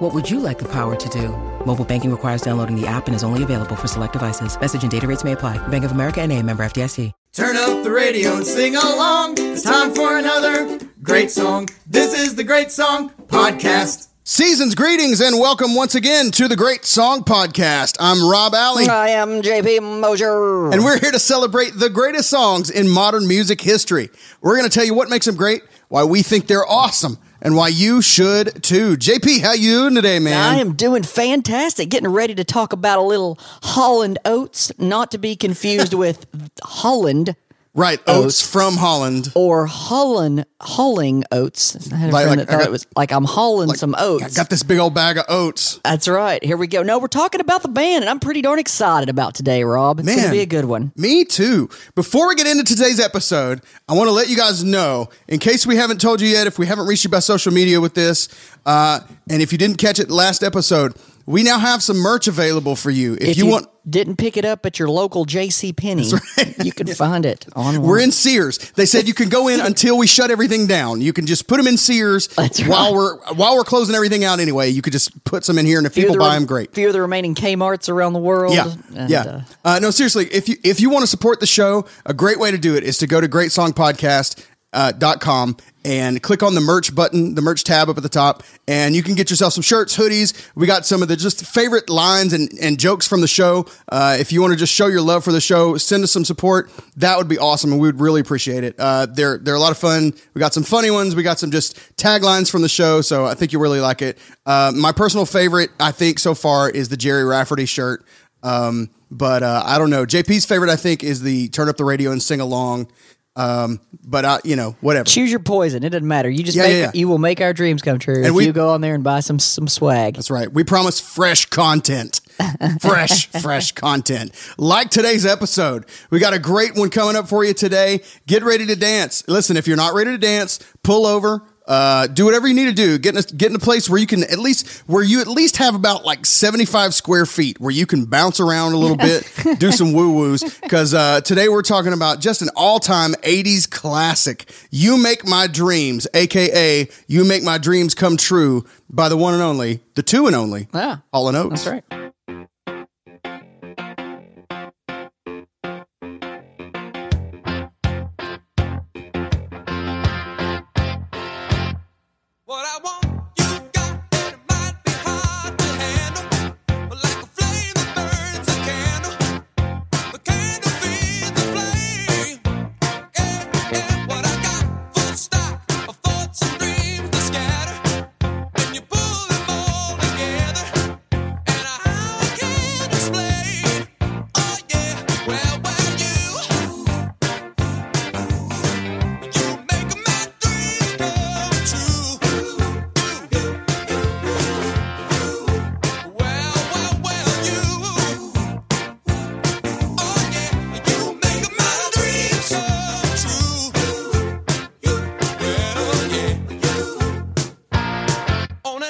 What would you like the power to do? Mobile banking requires downloading the app and is only available for select devices. Message and data rates may apply. Bank of America and a member FDIC. Turn up the radio and sing along. It's time for another great song. This is the Great Song Podcast. Season's greetings and welcome once again to the Great Song Podcast. I'm Rob Alley. I am JP Mosier. And we're here to celebrate the greatest songs in modern music history. We're going to tell you what makes them great, why we think they're awesome, and why you should too. JP, how you doing today, man? I am doing fantastic. Getting ready to talk about a little Holland oats, not to be confused with Holland right, oats, from Holland. or Holland hulling oats. I had a Like- friend like that thought got- it was like I'm hulling some oats. I got this big old bag of oats. That's right. Here we go. No, we're talking about the band, and I'm pretty darn excited about today, Rob. It's going to be a good one. Me too. Before we get into today's episode, I want to let you guys know, in case we haven't told you yet, if we haven't reached you by social media with this, uh, and if you didn't catch it last episode, we now have some merch available for you. If, If you, you, want, didn't pick it up at your local J.C. Penney, you can find it online. we're in Sears. They said you can go in until we shut everything down. You can just put them in Sears That's while right. we're while we're closing everything out. Anyway, you could just put some in here, and if Few people the buy them, great. Few of the remaining Kmart's around the world. Yeah, and, yeah. uh, Uh, no, seriously, if you if you want to support the show, a great way to do it is to go to greatsongpodcast.com uh, dot com and click on the merch button, the merch tab up at the top, and you can get yourself some shirts, hoodies. We got some of the just favorite lines and, and jokes from the show. Uh, if you want to just show your love for the show, send us some support. That would be awesome, and we would really appreciate it. Uh, they're they're a lot of fun. We got some funny ones. We got some just taglines from the show, so I think you really like it. Uh, my personal favorite, I think, so far is the Gerry Rafferty shirt. Um, but uh, I don't know. JP's favorite, I think, is the turn up the radio and sing along. Um, but I, you know, whatever. choose your poison. It doesn't matter. You just Yeah, make yeah, yeah. you will make our dreams come true if we- you go on there and buy some some swag. That's right. We promise fresh content. Fresh, fresh content. Like today's episode. We got a great one coming up for you today. Get ready to dance. Listen, if you're not ready to dance, pull over. Uh, do whatever you need to do. Get in, a, get in a place where you can at least where you at least have about like 75 square feet where you can bounce around a little bit, do some woo woos. Because uh, today we're talking about just an all time 80s classic. You make my dreams, aka you make my dreams come true by the one and only, the two and only, Yeah. Hall and Oates. That's right.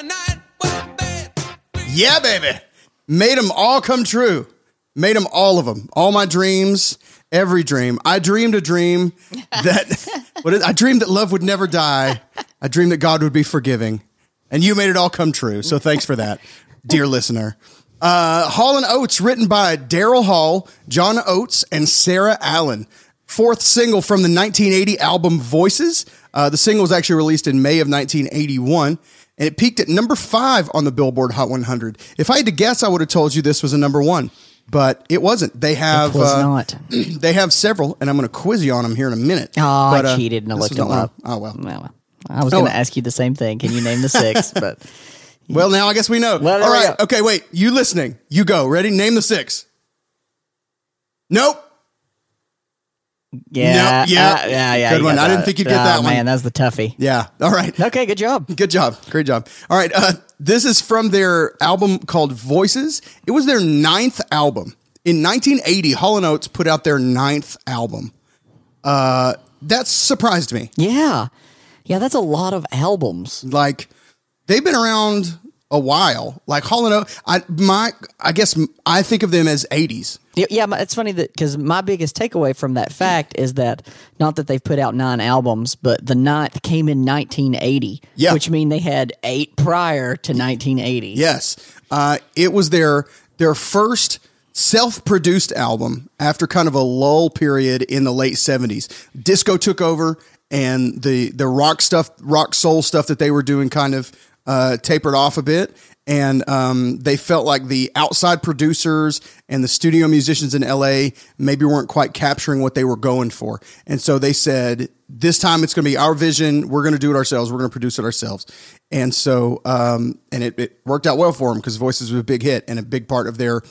Yeah. On a night when bed. Yeah, baby. Made them all come true. Made them all of them. All my dreams, every dream. I dreamed a dream that what is, I dreamed that love would never die. I dreamed that God would be forgiving. And you made it all come true. So thanks for that, dear listener. Uh, Hall and Oates, written by Daryl Hall, John Oates, and Sarah Allen. Fourth single from the 1980 album Voices. Uh, the single was actually released in May of 1981, and it peaked at number five on the Billboard Hot 100. If I had to guess, I would have told you this was a number one, but it wasn't. They have It was uh, not. they have several, and I'm going to quiz you on them here in a minute. Oh, But, I uh, cheated and I looked them up. Oh well. Well, I was Oh, going well. to ask you the same thing. Can you name the six? But Well, now I guess we know. Well, All right. Okay, wait. You listening? You go. Ready? Name the six. Nope. Yeah, No, yeah. uh, yeah, yeah. Good one. I didn't think you'd get Oh, that one. Man, that's the toughie. Yeah. All right. Okay, good job. Good job. Great job. All right. Uh, this is from their album called Voices. It was their ninth album. In 1980, Hall & Oates put out their ninth album. Uh, that surprised me. Yeah. Yeah, that's a lot of albums. Like they've been around a while. Like Hall and Oates, I my I guess I think of them as 80s. Yeah, yeah it's funny that because my biggest takeaway from that fact is that not that they've put out nine albums, but the ninth came in 1980, Yeah. which mean they had eight prior to 1980. Yes, uh, it was their their first self-produced album after kind of a lull period in the late '70s. Disco took over, and the the rock stuff, rock soul stuff that they were doing, kind of uh, tapered off a bit. And um, they felt like the outside producers and the studio musicians in LA maybe weren't quite capturing what they were going for. And so they said, this time it's going to be our vision. We're going to do it ourselves. We're going to produce it ourselves. And so, um, and it, it worked out well for them because Voices was a big hit and a big part of their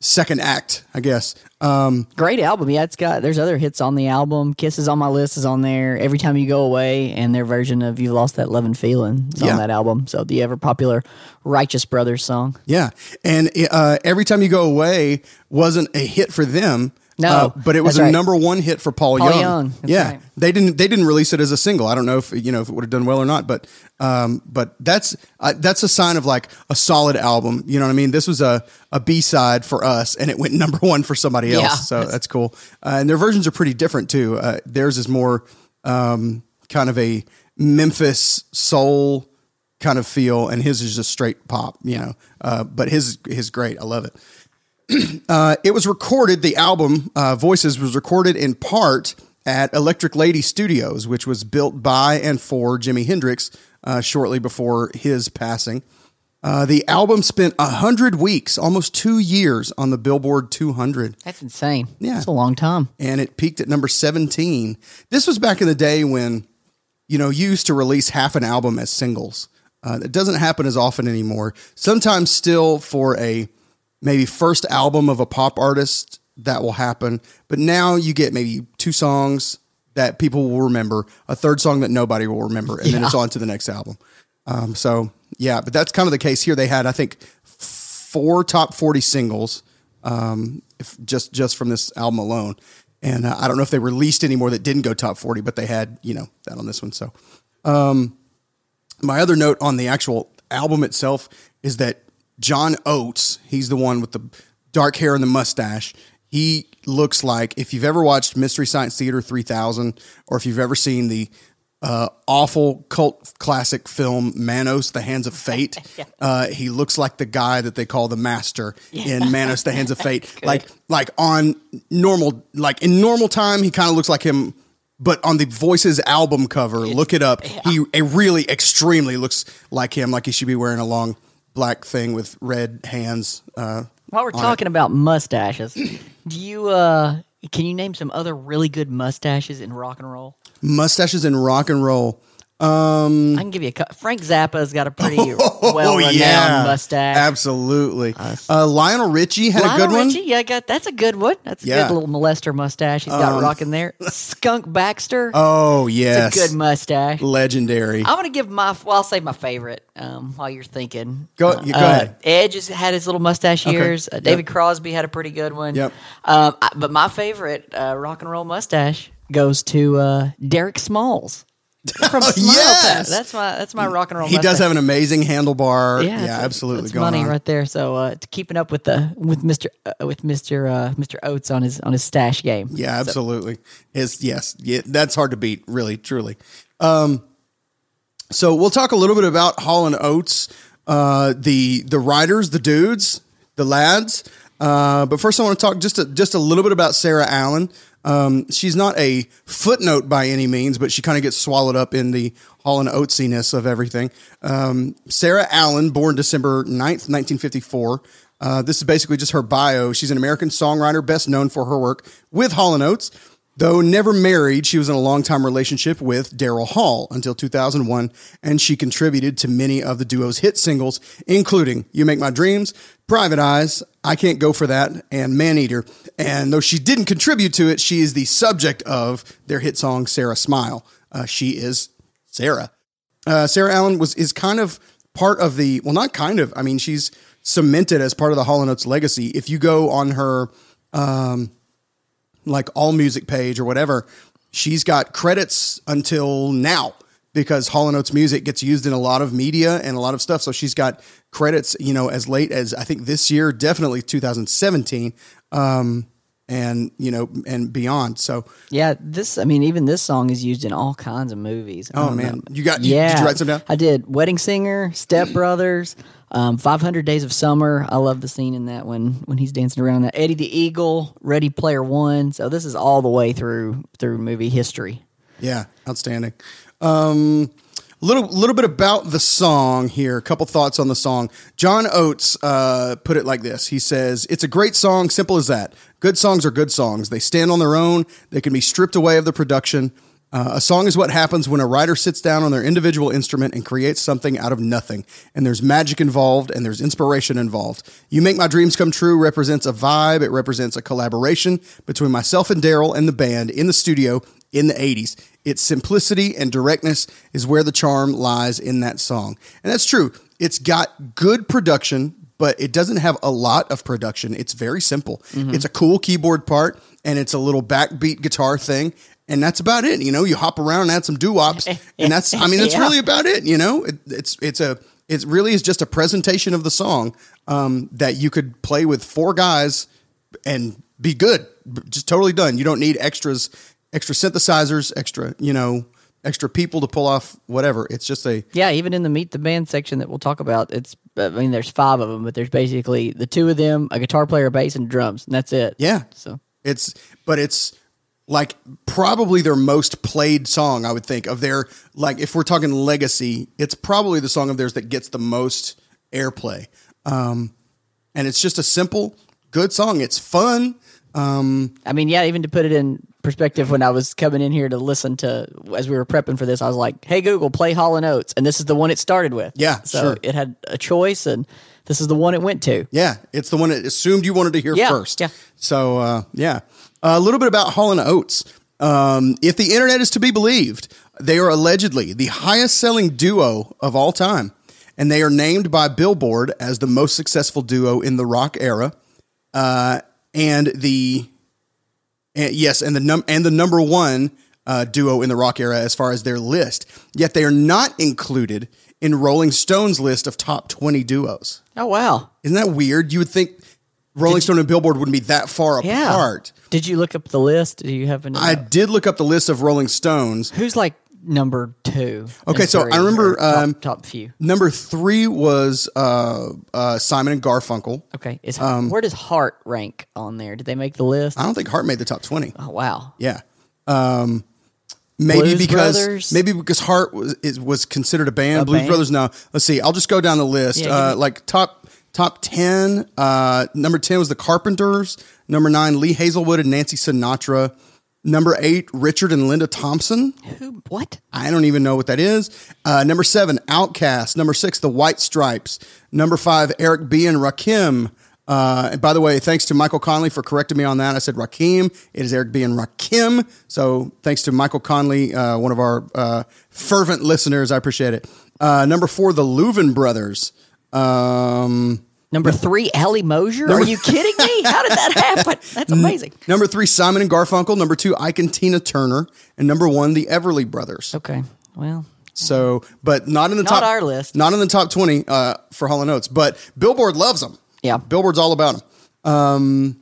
second act, I guess. Um, Great album. Yeah, it's got, there's other hits on the album. Kisses on My List is on there. Every Time You Go Away and their version of You've Lost That Lovin' Feeling is Yeah. on that album. So the ever popular Righteous Brothers song. yeah. And uh, every time you go away wasn't a hit for them. No, uh, but it was a right. number one hit for Paul, Paul Young. Young, yeah, right. they didn't they didn't release it as a single. I don't know if you know if it would have done well or not, but um, but that's uh, that's a sign of like a solid album. You know what I mean? This was a a B side for us, and it went number one for somebody else. Yeah. so that's cool. Uh, and their versions are pretty different too. Uh, theirs is more um, kind of a Memphis soul kind of feel, and his is just straight pop. You know, uh, but his his great. I love it. Uh, it was recorded. The album uh, "Voices" was recorded in part at Electric Lady Studios, which was built by and for Jimi Hendrix uh, shortly before his passing. Uh, the album spent hundred weeks, almost two years, on the Billboard 200 That's insane. Yeah. That's a long time. and it peaked at number 17. This was back in the day when, you know, you used to release half an album as singles. Uh, it doesn't happen as often anymore. Sometimes still for a maybe first album of a pop artist that will happen, but now you get maybe two songs that people will remember, a third song that nobody will remember, and then it's on to the next album. Um, so yeah, but that's kind of the case here. They had, I think, four top 40 singles um, if just just from this album alone. And uh, I don't know if they released any more that didn't go top 40, but they had, you know, that on this one. So um, my other note on the actual album itself is that John Oates, he's the one with the dark hair and the mustache. He looks like if you've ever watched Mystery Science Theater 3000 or if you've ever seen the uh, awful cult classic film Manos, The Hands of Fate. uh, he looks like the guy that they call the master in Manos, The Hands of Fate. like, like on normal, like in normal time, he kind of looks like him. But on the Voices album cover, look it up. He it really extremely looks like him. Like he should be wearing a long black thing with red hands. Uh, While we're talking about mustaches, do you uh can you name some other really good mustaches in rock and roll? mustaches in rock and roll. Um, I can give you a cou- Frank Zappa's got a pretty well renowned mustache. Absolutely. Uh, Lionel Richie had Lionel a good one. Richie, yeah, got that's a good one. That's a Yeah. good little molester mustache he's got rocking there. Skunk Baxter, Oh it's yes, a good mustache. legendary. I'm gonna give my well, I'll say my favorite. Um, while you're thinking, Go- Uh, go uh, ahead. Edge has had his little mustache Okay. years. Uh, Yep. David Crosby had a pretty good one. Yep. Um, I, but my favorite uh, rock and roll mustache goes to uh, Derek Smalls from Smile yes! Tap. That's my that's my rock and roll. He mustache. does have an amazing handlebar. Yeah, it's- absolutely. It's money on. right there. So uh, to keeping up with the with Mister uh, with Mister uh, Mister Oates on his on his stash game. Yeah, absolutely. His yes, yeah, that's hard to beat. Really, truly. Um, so we'll talk a little bit about Hall and Oates, uh, the the writers, the dudes, the lads. Uh, but first, I want to talk just a, just a little bit about Sarah Allen. Um, she's not a footnote by any means, but she kind of gets swallowed up in the Hall and Oatesiness of everything. Um, Sarah Allen, born December 9th, 1954. Uh, this is basically just her bio. She's an American songwriter, best known for her work with Hall and Oates. Though never married, she was in a long time relationship with Daryl Hall until 2001, and she contributed to many of the duo's hit singles, including You Make My Dreams, Private Eyes, I Can't Go For That, and Man Eater. And though she didn't contribute to it, she is the subject of their hit song, Sarah Smile. Uh, she is Sarah. Uh, Sarah Allen was is kind of part of the well, not kind of. I mean, she's cemented as part of the Hall Oates legacy. If you go on her um, like all music page or whatever, she's got credits until now because Hall Oates music gets used in a lot of media and a lot of stuff. So she's got credits, you know, as late as I think this year, definitely 2017, um, and you know, and beyond. So, Yeah, this. I mean, even this song is used in all kinds of movies. Oh man, know. you got, you, yeah. did you write some down? I did. Wedding Singer, Step Brothers, um, 500 Days of Summer. I love the scene in that when when he's dancing around that. Eddie the Eagle, Ready Player One. So this is all the way through through movie history. Yeah, outstanding. Um, little little bit about the song here. A couple thoughts on the song. John Oates uh, put it like this. He says, "It's a great song. Simple as that. Good songs are good songs. They stand on their own. They can be stripped away of the production." Uh, a song is what happens when a writer sits down on their individual instrument and creates something out of nothing. And there's magic involved and there's inspiration involved. You Make My Dreams Come True represents a vibe. It represents a collaboration between myself and Daryl and the band in the studio in the 80s. Its simplicity and directness is where the charm lies in that song. And that's true. It's got good production, but it doesn't have a lot of production. It's very simple. It's a cool keyboard part and it's a little backbeat guitar thing. And that's about it. You know, you hop around and add some doo wops. And that's, I mean, that's Yeah. really about it. You know, it, it's, it's a, it really is just a presentation of the song um, that you could play with four guys and be good, just totally done. You don't need extras, extra synthesizers, extra, you know, extra people to pull off whatever. It's just a Yeah, even in the meet the band section that we'll talk about, it's I mean there's five of them, but there's basically the two of them, a guitar player, bass, and drums, and that's it. yeah. So It's but it's like probably their most played song. I would think of their like if we're talking legacy, it's probably the song of theirs that gets the most airplay. Um, and it's just a simple, good song. It's fun. Um, I mean, yeah, even to put it in perspective, when I was coming in here to listen to as we were prepping for this, I was like, "Hey Google, play Hall and Oates," and this is the one it started with. Yeah, so sure. it had a choice, and this is the one it went to. Yeah, it's the one it assumed you wanted to hear Yeah, first. yeah. So uh, yeah, a little bit about Hall and Oates. Um, if the internet is to be believed, they are allegedly the highest-selling duo of all time, and they are named by Billboard as the most successful duo in the rock era. Uh, and the and yes, and the num and the number one uh, duo in the rock era as far as their list. Yet they are not included in Rolling Stone's list of top twenty duos. Oh wow, Isn't that weird? You would think Rolling Stone and Billboard wouldn't be that far yeah. apart. Did you look up the list? Do you to? I did look up the list of Rolling Stones. Who's like number two? Okay, so I remember, or top, um, top few. Number three was uh, uh, Simon and Garfunkel. Okay, is um, where does Heart rank on there? Did they make the list? I don't think Heart made the top twenty. Oh wow, Yeah. Um, maybe Blues because Brothers? maybe because Heart was is, was considered a band. A Blues band? Brothers, no. Let's see. I'll just go down the list. Yeah, uh, like top top ten. Uh, number ten was the Carpenters. Number nine, Lee Hazlewood and Nancy Sinatra. Number eight, Richard and Linda Thompson. who? What? I don't even know what that is. Uh, number seven, OutKast. Number six, The White Stripes. Number five, Eric B. and Rakim. Uh, and by the way, thanks to Michael Conley for correcting me on that. I said Rakim. It is Eric B. and Rakim. So thanks to Michael Conley, uh, one of our uh, fervent listeners. I appreciate it. Uh, number four, The Louvin Brothers. Um, Number three, Ellie Mosier. Are you kidding me? How did that happen? That's amazing. number three, Simon and Garfunkel. Number two, Ike and Tina Turner. And number one, The Everly Brothers. Okay, well, So, but not in the Not top. our list. Not in the top twenty uh, for Hall and Oates, but Billboard loves them. Yeah. Billboard's all about them. Um,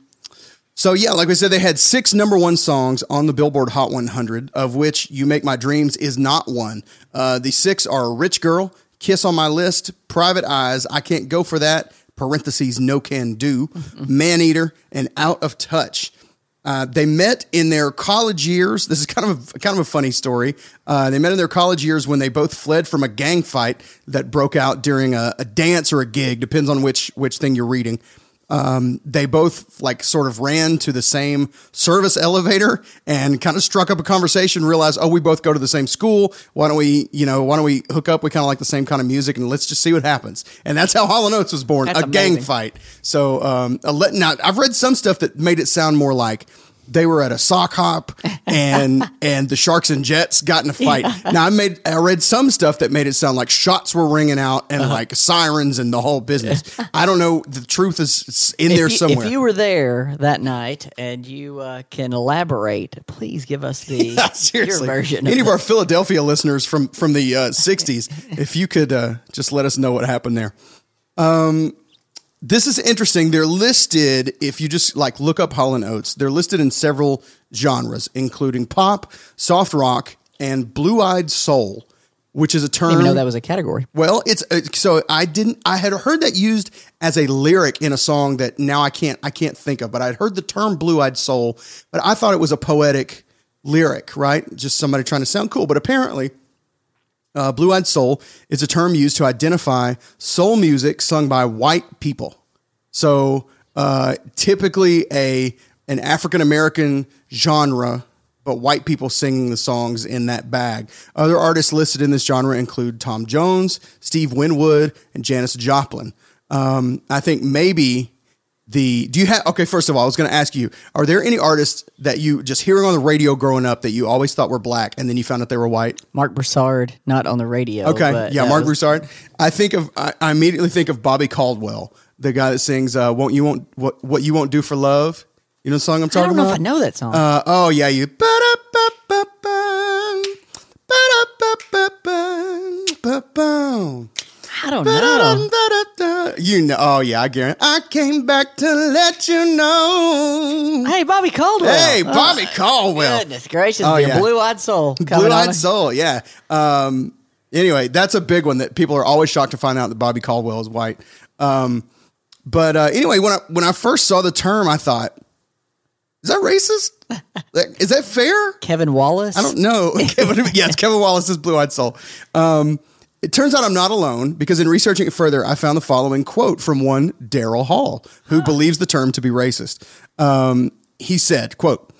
so yeah, like we said, they had six number one songs on the Billboard Hot 100, of which "You Make My Dreams" is not one. Uh, the six are "Rich Girl," "Kiss on My List," "Private Eyes," "I Can't Go for That," parentheses "No Can Do," "Man Eater," and "Out of Touch." Uh, they met in their college years. This is kind of a, kind of a funny story. Uh, they met in their college years when they both fled from a gang fight that broke out during a, a dance or a gig, depends on which which thing you're reading. Um, they both like sort of ran to the same service elevator and kind of struck up a conversation. Realized, oh, we both go to the same school. Why don't we, you know, why don't we hook up? We kind of like the same kind of music, and let's just see what happens. And that's how Hall and Oates was born, That's a gang fight. So um, a le- now I've read some stuff that made it sound more like they were at a sock hop and and the Sharks and Jets got in a fight. Now I made I read some stuff that made it sound like shots were ringing out and Uh-huh. like sirens and the whole business. I don't know. The truth is in there you, somewhere. If you were there that night and you uh, can elaborate, please give us the Yeah, your version. Any of of our Philadelphia listeners from from the uh, '60s, if you could uh, just let us know what happened there. Um, this is interesting. They're listed if you just like look up Hall and Oates. They're listed in several genres, including pop, soft rock, and blue-eyed soul, which is a term. I didn't even know that was a category. Well, it's uh, so I didn't. I had heard that used as a lyric in a song that now I can't. I can't think of. But I'd heard the term "blue-eyed soul," but I thought it was a poetic lyric, right? Just somebody trying to sound cool. But apparently, uh, blue-eyed soul is a term used to identify soul music sung by white people. So uh, typically a an African American genre, but white people singing the songs in that bag. Other artists listed in this genre include Tom Jones, Steve Winwood, and Janis Joplin. Um, I think maybe the do you have okay first of all i was going to ask you are there any artists that you just hearing on the radio growing up that you always thought were black and then you found out they were white Marc Broussard, not on the radio. Okay, but yeah, Marc Broussard. I think of I, I immediately think of Bobby Caldwell, the guy that sings uh, "Won't You Won't What What You Won't Do for Love." You know the song I'm I talking don't know about? if I know that song. Uh, oh yeah, you. Ba-da-ba-ba-ba, ba-da-ba-ba-ba, ba-boom. I don't know. You know, oh yeah, I guarantee. I came back to let you know. Hey, Bobby Caldwell. Hey, Oh, Bobby Caldwell. Goodness gracious, Oh, yeah. blue-eyed soul. coming Blue on. Eyed Soul, yeah. Um, anyway, that's a big one that people are always shocked to find out that Bobby Caldwell is white. Um, but uh, anyway, when I when I first saw the term, I thought, is that racist? Like, is that fair? Kevin Wallace. I don't know. Kevin, yes, Kevin Wallace's Blue Eyed Soul. Um, it turns out I'm not alone because in researching it further, I found the following quote from one Daryl Hall, who believes the term to be racist. Um, he said, "quote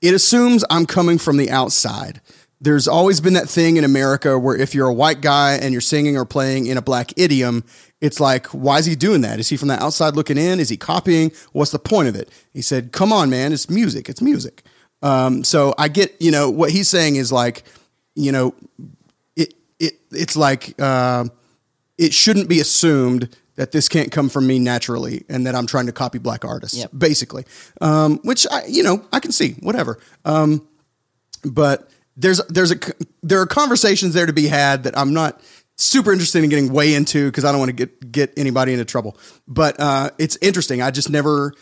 It assumes I'm coming from the outside." There's always been that thing in America where if you're a white guy and you're singing or playing in a black idiom, it's like, why is he doing that? Is he from the outside looking in? Is he copying? What's the point of it? He said, come on, man, it's music. It's music. Um, so I get, you know, what he's saying is like, you know, it it it's like uh, it shouldn't be assumed that this can't come from me naturally and that I'm trying to copy black artists, Yep. basically. Um, which I, you know, I can see, whatever. Um, but there's there's a there are conversations there to be had that I'm not super interested in getting way into because I don't want to get get anybody into trouble. But uh, it's interesting. I just never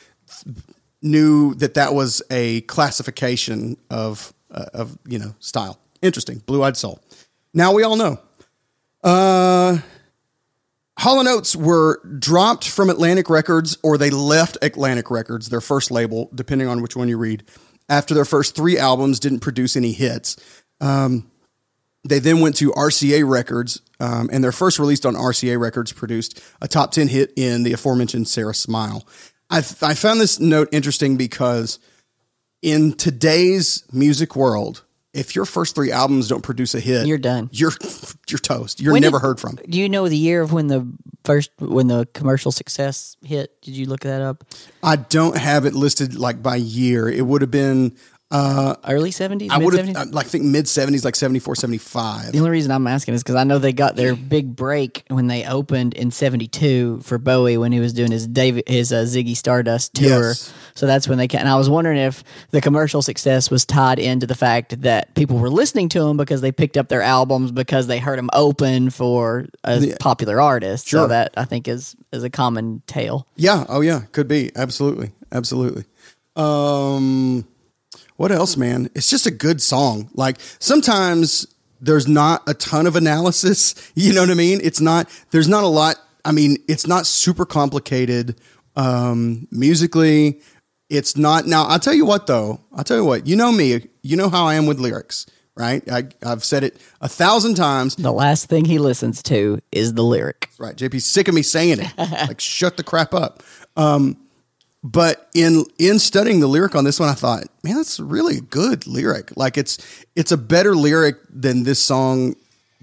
knew that that was a classification of uh, of you know style. Interesting, Blue Eyed Soul. Now we all know. Uh, Hall were dropped from Atlantic Records or they left Atlantic Records, their first label, depending on which one you read. After their first three albums didn't produce any hits. Um, they then went to RCA Records, um, and their first release on RCA Records produced a top 10 hit in the aforementioned Sarah Smile. I, I found this note interesting because in today's music world, if your first three albums don't produce a hit, You're done. You're you're toast. You're When never did- heard from. Do you know the year of when the first when the commercial success hit? Did you look that up? I don't have it listed like by year. It would have been uh, Early seventies, I would have like think mid seventies, like 74, 75. The only reason I'm asking is because I know they got their big break when they opened in '72 for Bowie when he was doing his David his uh, Ziggy Stardust tour. Yes. So that's when they can. And I was wondering if the commercial success was tied into the fact that people were listening to him because they picked up their albums because they heard him open for a popular artist. Sure. So that I think is is a common tale. Yeah. Oh, yeah. Could be. Absolutely. Absolutely. Um, what else, man? It's just a good song. Like sometimes there's not a ton of analysis. You know what I mean? It's not, there's not a lot. I mean, it's not super complicated um, musically. It's not. Now, I'll tell you what, though. I'll tell you what. You know me. You know how I am with lyrics, right? I, I've said it a thousand times. The last thing he listens to is the lyric. Right. JP's sick of me saying it. like, shut the crap up. Um, but in in studying the lyric on this one, I thought, man, that's really a good lyric. Like it's it's a better lyric than this song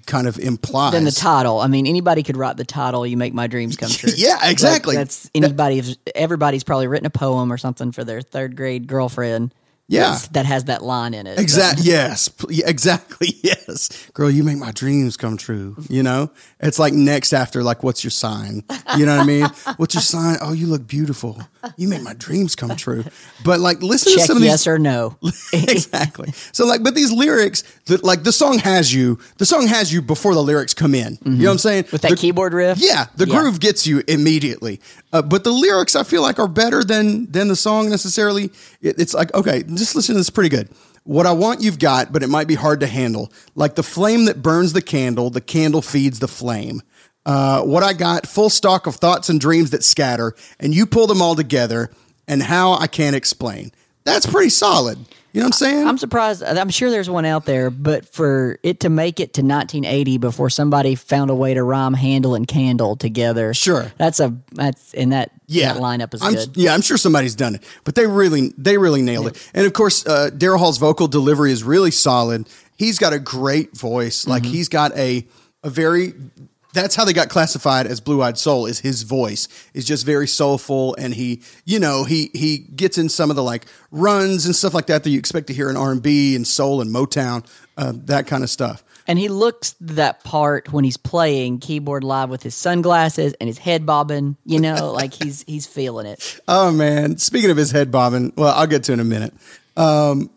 kind of implies. Then the title. I mean, anybody could write the title. You make my dreams come true. Yeah, exactly. Like, that's anybody. Everybody's probably written a poem or something for their third grade girlfriend. Yeah. that has that line in it. Exactly. Yes. Exactly. Yes. Girl, you make my dreams come true. You know, it's like next after, like, what's your sign? You know what I mean? What's your sign? Oh, you look beautiful. You make my dreams come true. But like, listen to some of yes these. Yes or no. exactly. So like, but these lyrics, that like the song has you. The song has you before the lyrics come in. You mm-hmm. know what I'm saying? With that The- keyboard riff? Yeah, the Yeah. groove gets you immediately. Uh, but the lyrics, I feel like, are better than than the song necessarily. It- it's like, okay, just listen to this. Pretty good. What I want, you've got, but it might be hard to handle. Like the flame that burns the candle, the candle feeds the flame. Uh, what I got, full stock of thoughts and dreams that scatter, and you pull them all together, and how I can't explain. That's pretty solid. You know what I'm saying? I'm surprised. I'm sure there's one out there, but for it to make it to 1980 before somebody found a way to rhyme handle and candle together, Sure. that's a that's in that yeah, that lineup is I'm, good. Yeah, I'm sure somebody's done it, but they really, they really nailed it. And of course, uh, Daryl Hall's vocal delivery is really solid. He's got a great voice. Like Mm-hmm. he's got a a very. That's how they got classified as Blue Eyed Soul. Is his voice is just very soulful, and he, you know, he he gets in some of the like runs and stuff like that that you expect to hear in R and B and soul and Motown, uh, that kind of stuff. And he looks that part when he's playing keyboard live with his sunglasses and his head bobbing. You know, like he's he's feeling it. Oh man! Speaking of his head bobbing, well, I'll get to in a minute. Um,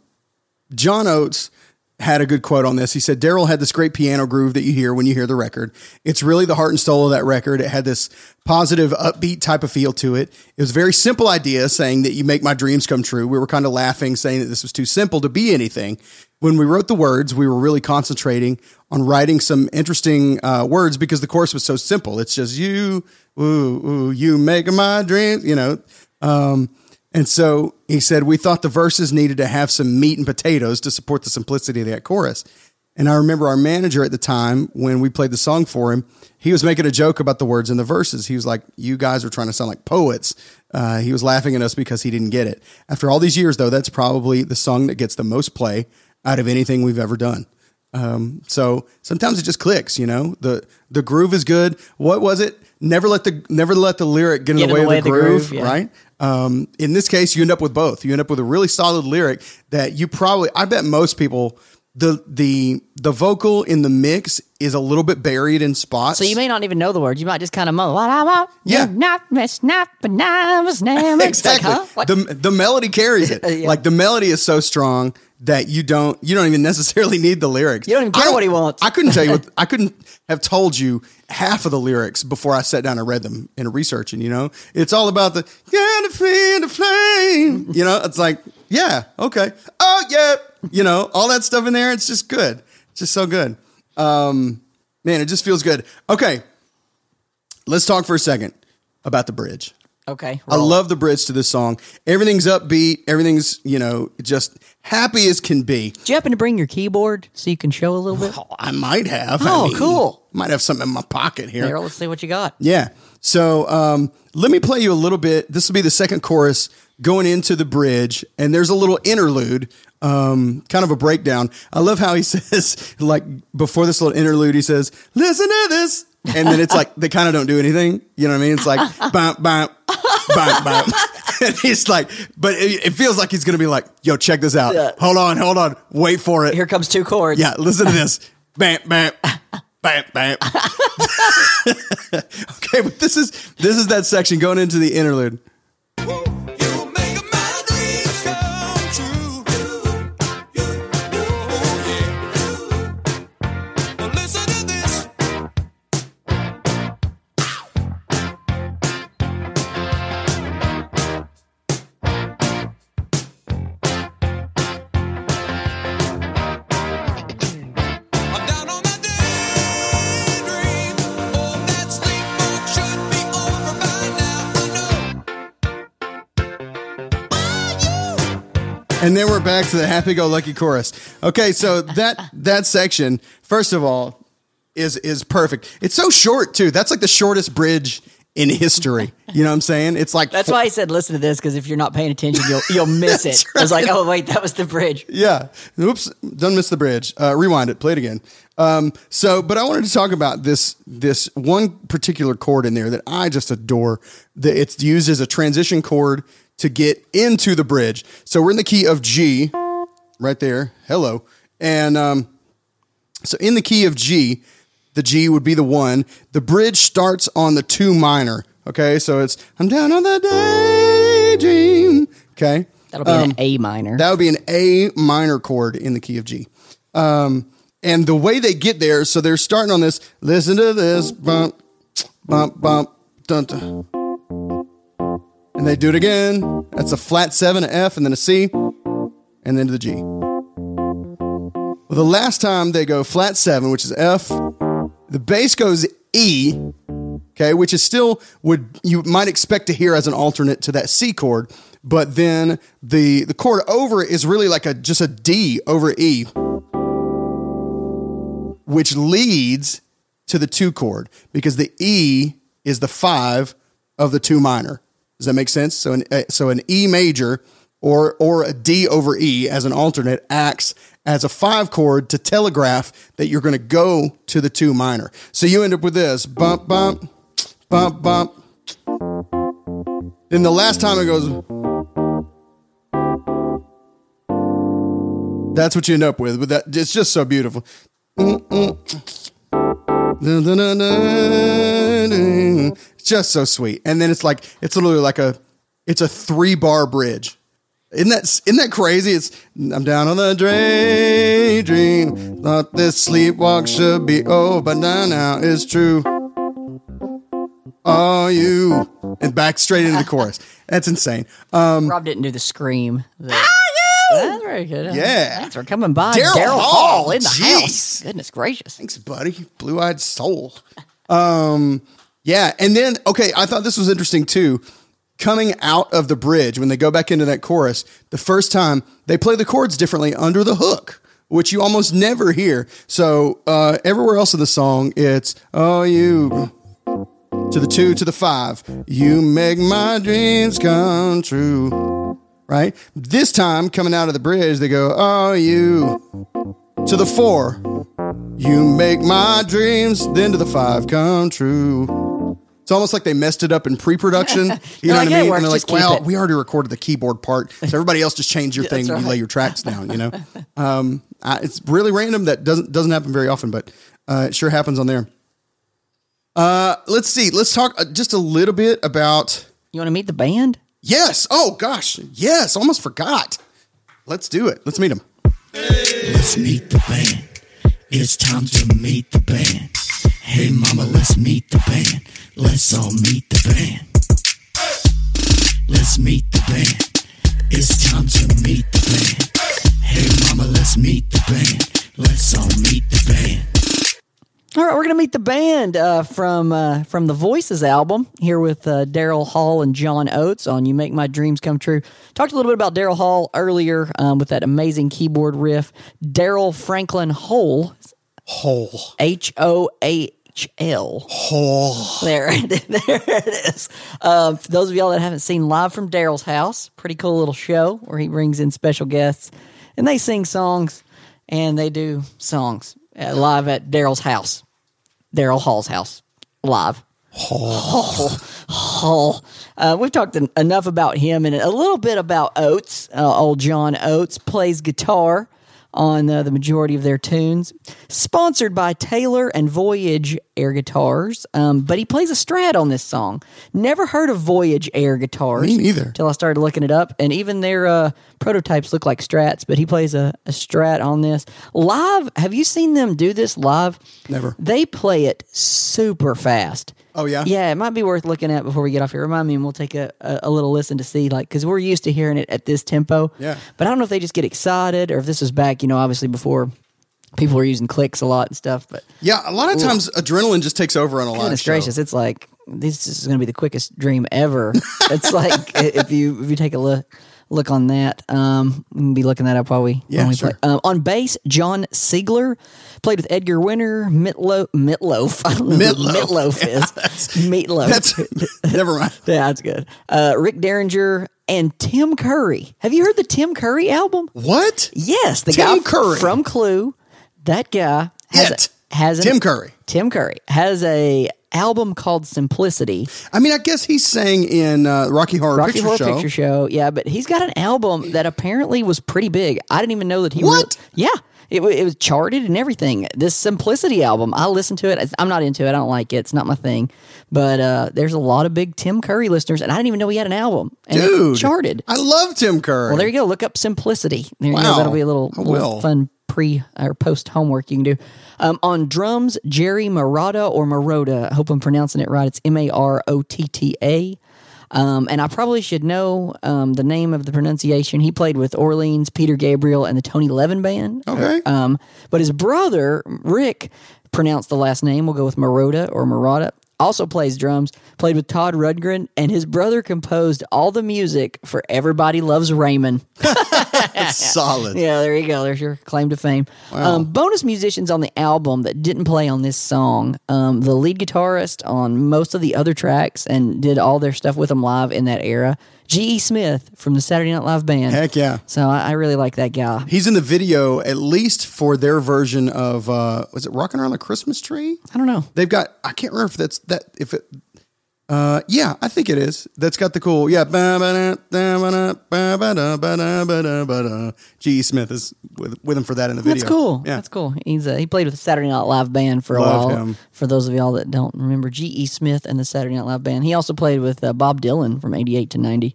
John Oates had a good quote on this. He said, Daryl had this great piano groove that you hear when you hear the record. It's really the heart and soul of that record. It had this positive, upbeat type of feel to it. It was a very simple idea saying that you make my dreams come true. We were kind of laughing, saying that this was too simple to be anything. When we wrote the words, we were really concentrating on writing some interesting uh, words because the chorus was so simple. It's just you, ooh, ooh, you make my dreams, you know. Um, and so he said, we thought the verses needed to have some meat and potatoes to support the simplicity of that chorus. And I remember our manager at the time, when we played the song for him, he was making a joke about the words in the verses. He was like, You guys are trying to sound like poets. Uh, he was laughing at us because he didn't get it. After all these years, though, that's probably the song that gets the most play out of anything we've ever done. Um, so sometimes it just clicks, you know. The the groove is good. What was it? Never let the never let the lyric get in the way, of the, groove, yeah. right? Um, in this case, you end up with both. You end up with a really solid lyric that you probably, I bet most people, the the the vocal in the mix is a little bit buried in spots. So you may not even know the words. You might just kind of mull. What I want, Yeah. not miss, not but now was never. It's like, exactly. huh? The the melody carries it. Yeah. Like the melody is so strong that you don't you don't even necessarily need the lyrics. You don't even care what he wants. I couldn't tell you. What, I couldn't have told you half of the lyrics before I sat down and read them in researching. You know, it's all about the yeah the flame, the flame. You know, it's like yeah, okay, oh yeah, you know, all that stuff in there. It's just good. It's just so good. Um, man, it just feels good. Okay, let's talk for a second about the bridge. Okay. I love the bridge to this song. Everything's upbeat. Everything's, you know, just happy as can be. Do you happen to bring your keyboard so you can show a little bit? Oh, I might have. Oh, I mean, cool. Might have something in my pocket here. There, let's see what you got. Yeah. So um, let me play you a little bit. This will be the second chorus going into the bridge, and there's a little interlude, um, kind of a breakdown. I love how he says, like before this little interlude, he says, "Listen to this," and then it's like they kind of don't do anything. You know what I mean? It's like bump bump bump bump. And he's like, but it, it feels like he's gonna be like, "Yo, check this out. Yeah. Hold on, hold on, wait for it." Here comes two chords. Yeah, listen to this. bam, bam, bam, bam. okay, but this is this is that section going into the interlude. And then we're back to the happy-go-lucky chorus. Okay, so that that section, first of all, is is perfect. It's so short too. That's like the shortest bridge in history. You know what I'm saying? It's like That's why I said listen to this because if you're not paying attention, you'll you'll miss it. I was like, oh wait, that was the bridge. Yeah. Oops. don't miss the bridge. Uh, rewind it. Play it again. Um, so, but I wanted to talk about this this one particular chord in there that I just adore. That it's used as a transition chord to get into the bridge. So we're in the key of G, right there. Hello, and um, so in the key of G, the G would be the one. The bridge starts on the two minor. Okay, so it's I'm down on the daydream. Okay, That'll be an A minor. that would be an A minor chord in the key of G. Um, and the way they get there, so they're starting on this. Listen to this bump, bump, bump, dun, dun. And they do it again. That's a flat seven, an F, and then a C, and then to the G. Well, the last time they go flat seven, which is F, the bass goes E, okay, which is still would you might expect to hear as an alternate to that C chord, but then the the chord over is really like a just a D over E, which leads to the two chord because the E is the five of the two minor. Does that make sense? So an uh, so an E major or or a D over E as an alternate acts as a five chord to telegraph that you're going to go to the two minor. So you end up with this bump bump bump bump. Then the last time it goes. That's what you end up with. But that it's just so beautiful. It's just so sweet. And then it's like it's literally like a it's a three bar bridge. Isn't that isn't that crazy? It's I'm down on the daydream. Thought this sleepwalk should be over, but now now it's true. Oh, you and back straight into the chorus. That's insane. Um, Rob didn't do the scream. The- That's very good. Yeah. Thanks for coming by. Daryl Daryl Hall, Hall in the jeez. house. Goodness gracious. Thanks, buddy. Blue eyed soul. Um, yeah. And then, okay, I thought this was interesting too. Coming out of the bridge, when they go back into that chorus, the first time they play the chords differently under the hook, which you almost never hear. So, uh, everywhere else in the song, it's, oh, you to the two to the five. You make my dreams come true. Right? This time, coming out of the bridge, they go, oh, you to the four. You make my dreams, then to the five come true. It's almost like they messed it up in pre-production. You know like, what I mean? works, And they're like, "Well, it." we already recorded the keyboard part, so everybody else just change your thing. That's You lay your tracks down. You know, um, I, it's really random. That doesn't doesn't happen very often, but uh, it sure happens on there. Uh, let's see. Let's talk uh, just a little bit about. You want to meet the band? Yes. Oh gosh. Yes. Almost forgot. Let's do it. Let's meet them. Let's meet the band. It's time to meet the band. Hey mama, let's meet the band. Let's all meet the band. Let's meet the band. It's time to meet the band. Hey mama, let's meet the band. Let's all meet the band. All right, we're gonna meet the band uh, from uh, from the Voices album here with uh, Daryl Hall and John Oates on "You Make My Dreams Come True." Talked a little bit about Daryl Hall earlier um, with that amazing keyboard riff. Daryl Franklin Hohl, Hohl. H O H L. Hohl. There, there it is. Um, for those of y'all that haven't seen live from Daryl's house, pretty cool little show where he brings in special guests and they sing songs and they do songs uh, live at Daryl's house, Daryl Hall's house, live. Hall. Hall. Uh, we've talked en- enough about him and a little bit about Oates. Uh, old John Oates plays guitar on uh, the majority of their tunes. Sponsored by Taylor and Voyage air guitars, um, but he plays a Strat on this song. Never heard of Voyage air guitars. Me neither. Till I started looking it up, and even their uh, prototypes look like Strats, but he plays a, a Strat on this live. Have you seen them do this live? Never. They play it super fast. Oh, yeah? Yeah, it might be worth looking at before we get off here. Remind me, and we'll take a, a, a little listen to see, like, because we're used to hearing it at this tempo. Yeah. But I don't know if they just get excited or if this is back, you know, obviously before people were using clicks a lot and stuff. But Yeah, a lot of times adrenaline just takes over on a live goodness show. gracious, it's like this is going to be the quickest dream ever. it's like if you if you take a look look on that. Um, we can be looking that up while we Yeah, we sure. play. Um, on bass, John Siegler played with Edgar Winter, Mitlo, Mitloaf. I don't know Mitloaf. Mitloaf is Meatloaf. That's never mind. yeah, that's good. Uh, Rick Derringer and Tim Curry. Have you heard the Tim Curry album? What? Yes, the Tim guy Curry. from Clue. That guy has It. a, has an- Tim Curry. Tim Curry has a album called Simplicity. I mean, I guess he's sang in uh, Rocky Horror Rocky Picture Horror Show. Picture Show. Yeah, but he's got an album that apparently was pretty big. I didn't even know that he. What? Yeah, it, it was charted and everything. This Simplicity album, I listened to it. I'm not into it. I don't like it. It's not my thing. But uh, there's a lot of big Tim Curry listeners, and I didn't even know he had an album. And it Dude, charted. I love Tim Curry. Well, there you go. Look up Simplicity. There you Wow. go. That'll be a little, little fun pre or post homework you can do. Um, on drums, Jerry Marotta or Marotta. I hope I'm pronouncing it right. It's M A R O T T A. Um, and I probably should know um, the name of the pronunciation. He played with Orleans, Peter Gabriel, and the Tony Levin Band. Okay. Um, but his brother, Rick, pronounced the last name. We'll go with Marotta or Marotta. Also plays drums, played with Todd Rundgren, and his brother composed all the music for Everybody Loves Raymond. It's solid. Yeah, there you go. There's your claim to fame. Um, bonus musicians on the album that didn't play on this song. Um, the lead guitarist on most of the other tracks and did all their stuff with them live in that era. G.E. Smith from the Saturday Night Live band. Heck yeah. So I, I really like that guy. He's in the video, at least for their version of uh was it Rocking Around the Christmas Tree? I don't know. They've got I can't remember if that's that if it uh yeah, I think it is. That's got the cool yeah. G.E. Smith is with with him for that in the video. That's cool. Yeah. That's cool. He's uh, he played with the Saturday Night Live band for a Love while. him. For those of y'all that don't remember, G.E. Smith and the Saturday Night Live band. He also played with uh, Bob Dylan from '88 to '90.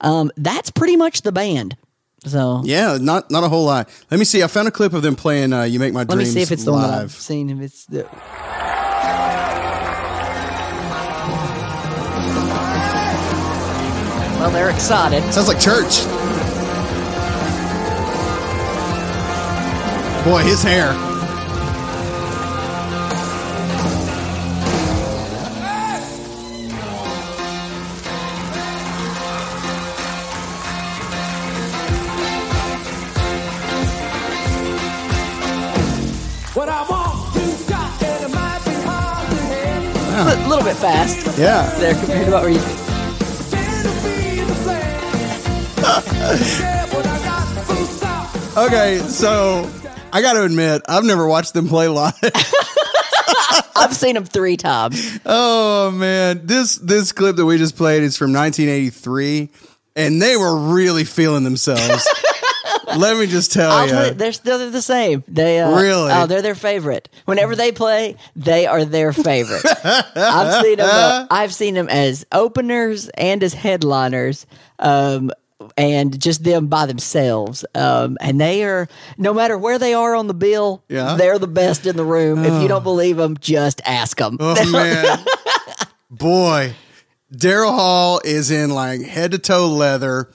Um, that's pretty much the band. So Yeah, not not a whole lot. Let me see. I found a clip of them playing uh, "You Make My let Dreams." Let me see if it's the one I've live. seen. If it's the well, they're excited. Sounds like church. Boy, his hair. What I want to stop, and it might be hard to handle. A little bit fast. Yeah. There compared to what were Okay, so I got to admit, I've never watched them play live. I've seen them three times. oh man, this this clip that we just played is from 1983, and they were really feeling themselves. Let me just tell I'll you. tell you, they're still the same. They uh, Really? Oh, they're their favorite. Whenever they play, they are their favorite. I've seen them. uh, I've seen them as openers and as headliners. Um, and just them by themselves, um, and they are no matter where they are on the bill, Yeah. they're the best in the room. If you don't believe them, just ask them. Oh man, boy, Daryl Hall is in like head to toe leather,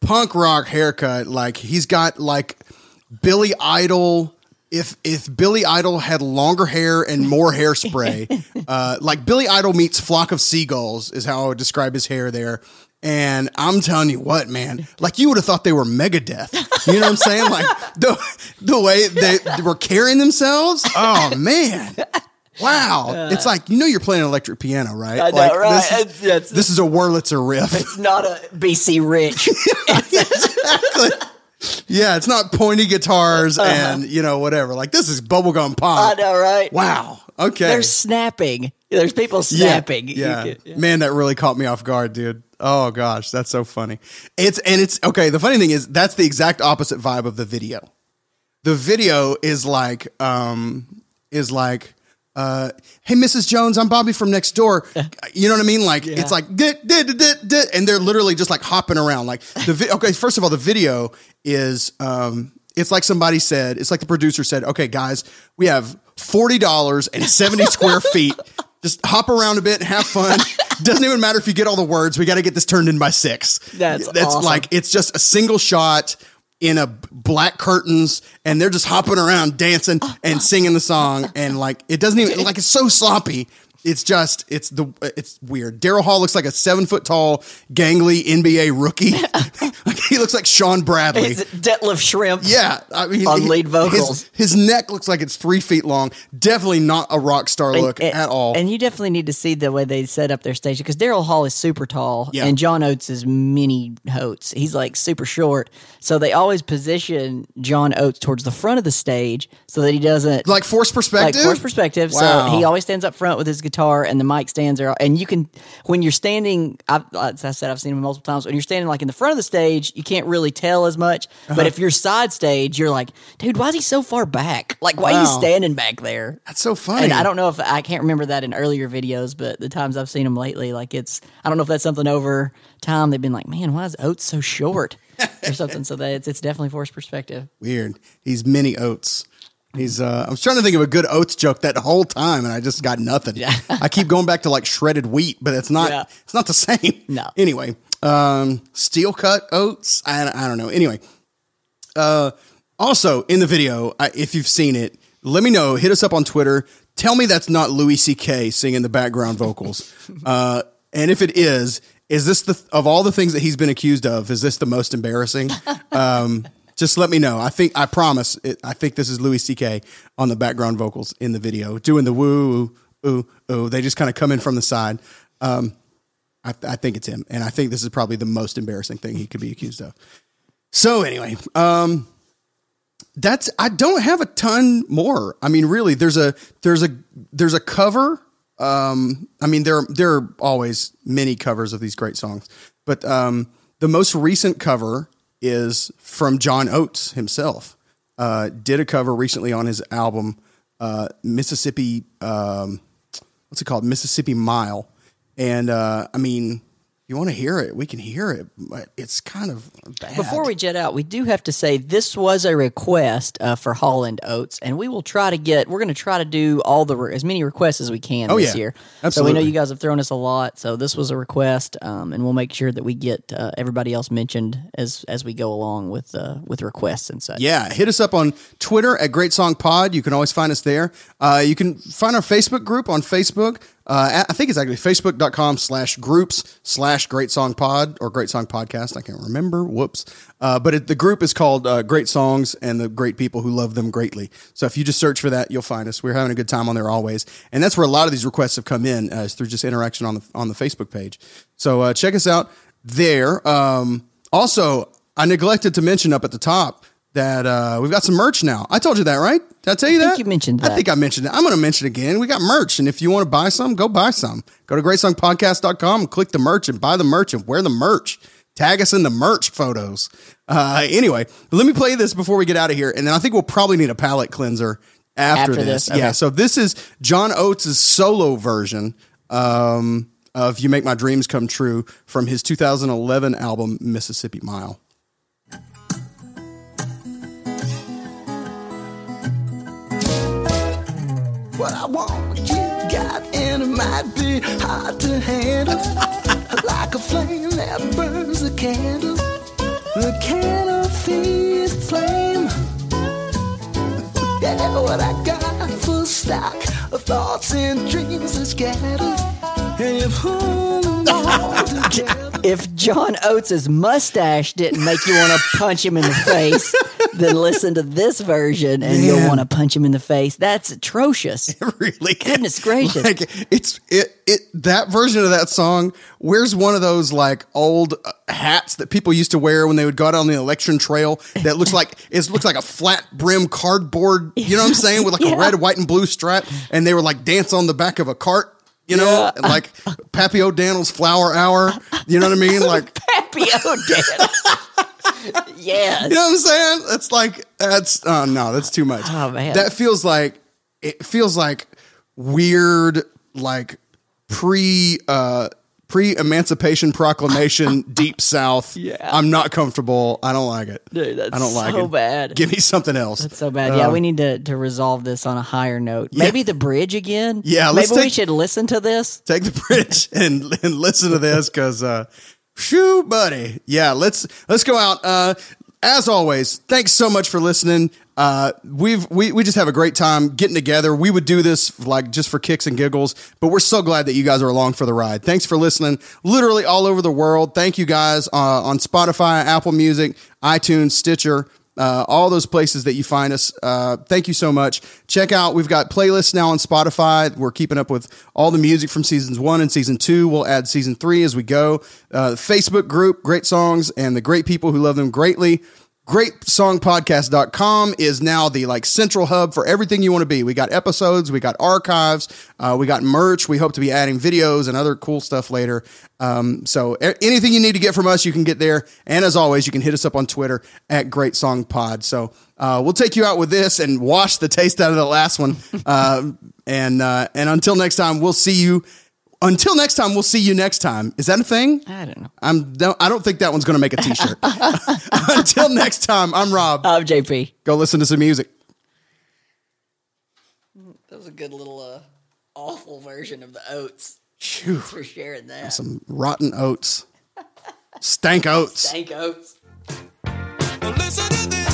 punk rock haircut. Like he's got like Billy Idol. If if Billy Idol had longer hair and more hairspray, uh, like Billy Idol meets flock of seagulls is how I would describe his hair there. And I'm telling you what, man, like you would have thought they were Megadeth. You know what I'm saying? Like the the way they were carrying themselves. Oh man. Wow. it's like, you know, you're playing an electric piano, right? I know, like, right? This is, It's- it's- this is a Wurlitzer riff. It's not a BC Rich. exactly. yeah, it's not pointy guitars uh-huh. and, you know, whatever. Like, this is bubblegum pop. I know, right? Wow. Okay. They're snapping. There's people snapping. You Yeah. can- Man, that really caught me off guard, dude. Oh gosh, that's so funny. It's and it's okay, the funny thing is that's the exact opposite vibe of the video. The video is like um is like uh, hey, Mrs. Jones, I'm Bobby from next door. You know what I mean? Like it's like dit, dit, dit, dit, dit, and they're literally just like hopping around. Like the vi- okay, first of all, the video is um, it's like somebody said. It's like the producer said, "Okay, guys, we have forty dollars and seventy square feet. Just hop around a bit, and have fun. Doesn't even matter if you get all the words. We got to get this turned in by six. That's that's awesome. like it's just a single shot." in a black curtains and they're just hopping around dancing and singing the song and like it doesn't even like it's so sloppy it's just it's the it's weird. Daryl Hall looks like a seven foot tall, gangly NBA rookie. like he looks like Shawn Bradley. It's Detlef Schrempf. Yeah, I mean, On lead vocals. His, his neck looks like it's three feet long. Definitely not a rock star look And- at all. And you definitely need to see the way they set up their stage because Daryl Hall is super tall Yeah. and John Oates is mini Oates. He's like super short. So they always position John Oates towards the front of the stage so that he doesn't like force perspective. like forced perspective. Wow. So he always stands up front with his guitar, and the mic stands there. And you can, when you're standing, I've, as I said, I've seen him multiple times. When you're standing like in the front of the stage, you can't really tell as much. Uh-huh. But if you're side stage, you're like, dude, why is he so far back? Like, why are you standing back there? That's so funny. And I don't know if I can't remember that in earlier videos, but the times I've seen him lately, like it's, I don't know if that's something over time they've been like, man, why is Oates so short or something? So that it's, it's definitely forced perspective. Weird. He's mini oats. He's. uh I was trying to think of a good oats joke that whole time, and I just got nothing. Yeah. I keep going back to like shredded wheat, but it's not. Yeah. It's not the same. No. Anyway, um, steel cut oats. I, I don't know. Anyway, uh, also in the video, I, if you've seen it, let me know. Hit us up on Twitter. Tell me that's not Louis C.K. singing the background vocals. Uh, and if it is, is this the of all the things that he's been accused of? Is this the most embarrassing? Um, just let me know. I think I promise. It, I think this is Louis C.K. on the background vocals in the video, doing the woo ooh ooh. They just kind of come in from the side. Um, I, I think it's him, and I think this is probably the most embarrassing thing he could be accused of. So anyway, um, that's I don't have a ton more. I mean, really, there's a there's a there's a cover. Um, I mean, there there are always many covers of these great songs, but um, the most recent cover is from John Oates himself. Uh, did a cover recently on his album uh, Mississippi. Um, what's it called? Mississippi Mile. And uh, I mean, you want to hear it, we can hear it, but it's kind of bad. Before we jet out, we do have to say this was a request uh, for Hall and Oates, and we will try to get. We're going to try to do all the re- as many requests as we can Oh, this yeah. year. So we know you guys have thrown us a lot, so this was a request, um, and we'll make sure that we get uh, everybody else mentioned as as we go along with uh, with requests and such. Yeah, hit us up on Twitter at Great Song Pod. You can always find us there. Uh, you can find our Facebook group on Facebook. Uh, I think it's actually facebook.com slash groups slash Great Song Pod or Great Song Podcast. I can't remember. Whoops. Uh, but it, the group is called uh, Great Songs and the Great People Who Love Them Greatly. So if you just search for that, you'll find us. We're having a good time on there always. And that's where a lot of these requests have come in uh, is through just interaction on the, on the Facebook page. So uh, check us out there. Um, also, I neglected to mention up at the top that uh, we've got some merch now. I told you that, right? Did I tell you I think that? you mentioned that. I think I mentioned it. I'm going to mention it again. We got merch. And if you want to buy some, go buy some. Go to greatsongpodcast.com click the merch and buy the merch and wear the merch. Tag us in the merch photos. Uh, anyway, let me play this before we get out of here. And then I think we'll probably need a palate cleanser after, After this. this, Yeah. okay. So this is John Oates' solo version um, of You Make My Dreams Come True from his 2011 album, Mississippi Mile. What I want, you got, and it might be hard to handle. like a flame that burns a candle. The candle feeds the flame. Yeah, what I got full stock of thoughts and dreams are scattered. And you've hung them all together. If John Oates' mustache didn't make you want to punch him in the face, then listen to this version and you'll want to punch him in the face. That's atrocious. really Goodness gracious. like it's it it that version of that song where's one of those like old uh, hats that people used to wear when they would go out on the election trail that looks like it looks like a flat brim cardboard you know what i'm saying with like a red white and blue stripe and they were like dance on the back of a cart you know Yeah. like pappy o'daniel's flour hour you know what i mean like Happy O'Daniel. yes. You know what I'm saying? That's like that's oh no, that's too much. Oh, man. That feels like it feels like weird like pre uh pre emancipation proclamation deep south. Yeah. I'm not comfortable. I don't like it. Dude, that's I don't like so it. bad. Give me something else. That's so bad. Yeah, Um, we need to, to resolve this on a higher note. Maybe the bridge again. Yeah, maybe let's we take- should listen to this. take the bridge and, and listen to this because uh shoo buddy yeah let's let's go out uh as always thanks so much for listening Uh, we've we we just have a great time getting together. We would do this like just for kicks and giggles, but we're so glad that you guys are along for the ride. Thanks for listening, literally all over the world. Thank you guys uh, on Spotify, Apple Music, iTunes, Stitcher. Uh, all those places that you find us. Uh, thank you so much. Check out, we've got playlists now on Spotify. We're keeping up with all the music from seasons one and season two. We'll add season three as we go. Uh, Facebook group, Great Songs, and the great people who love them greatly. GreatSongPodcast.com is now the like central hub for everything you want to be. We got episodes, we got archives, uh, we got merch. We hope to be adding videos and other cool stuff later. Um, so a- anything you need to get from us, you can get there. And as always, you can hit us up on Twitter at Great Song Pod. So uh, we'll take you out with this and wash the taste out of the last one. uh, and uh, and until next time, we'll see you. Until next time, we'll see you next time. Is that a thing? I don't know. I'm. don't- I don't think that one's going to make a T-shirt. Until next time, I'm Rob. I'm JP. Go listen to some music. That was a good little uh, awful version of the oats. Phew, For sharing that. some rotten oats, stank oats. Stank oats. Listen to this.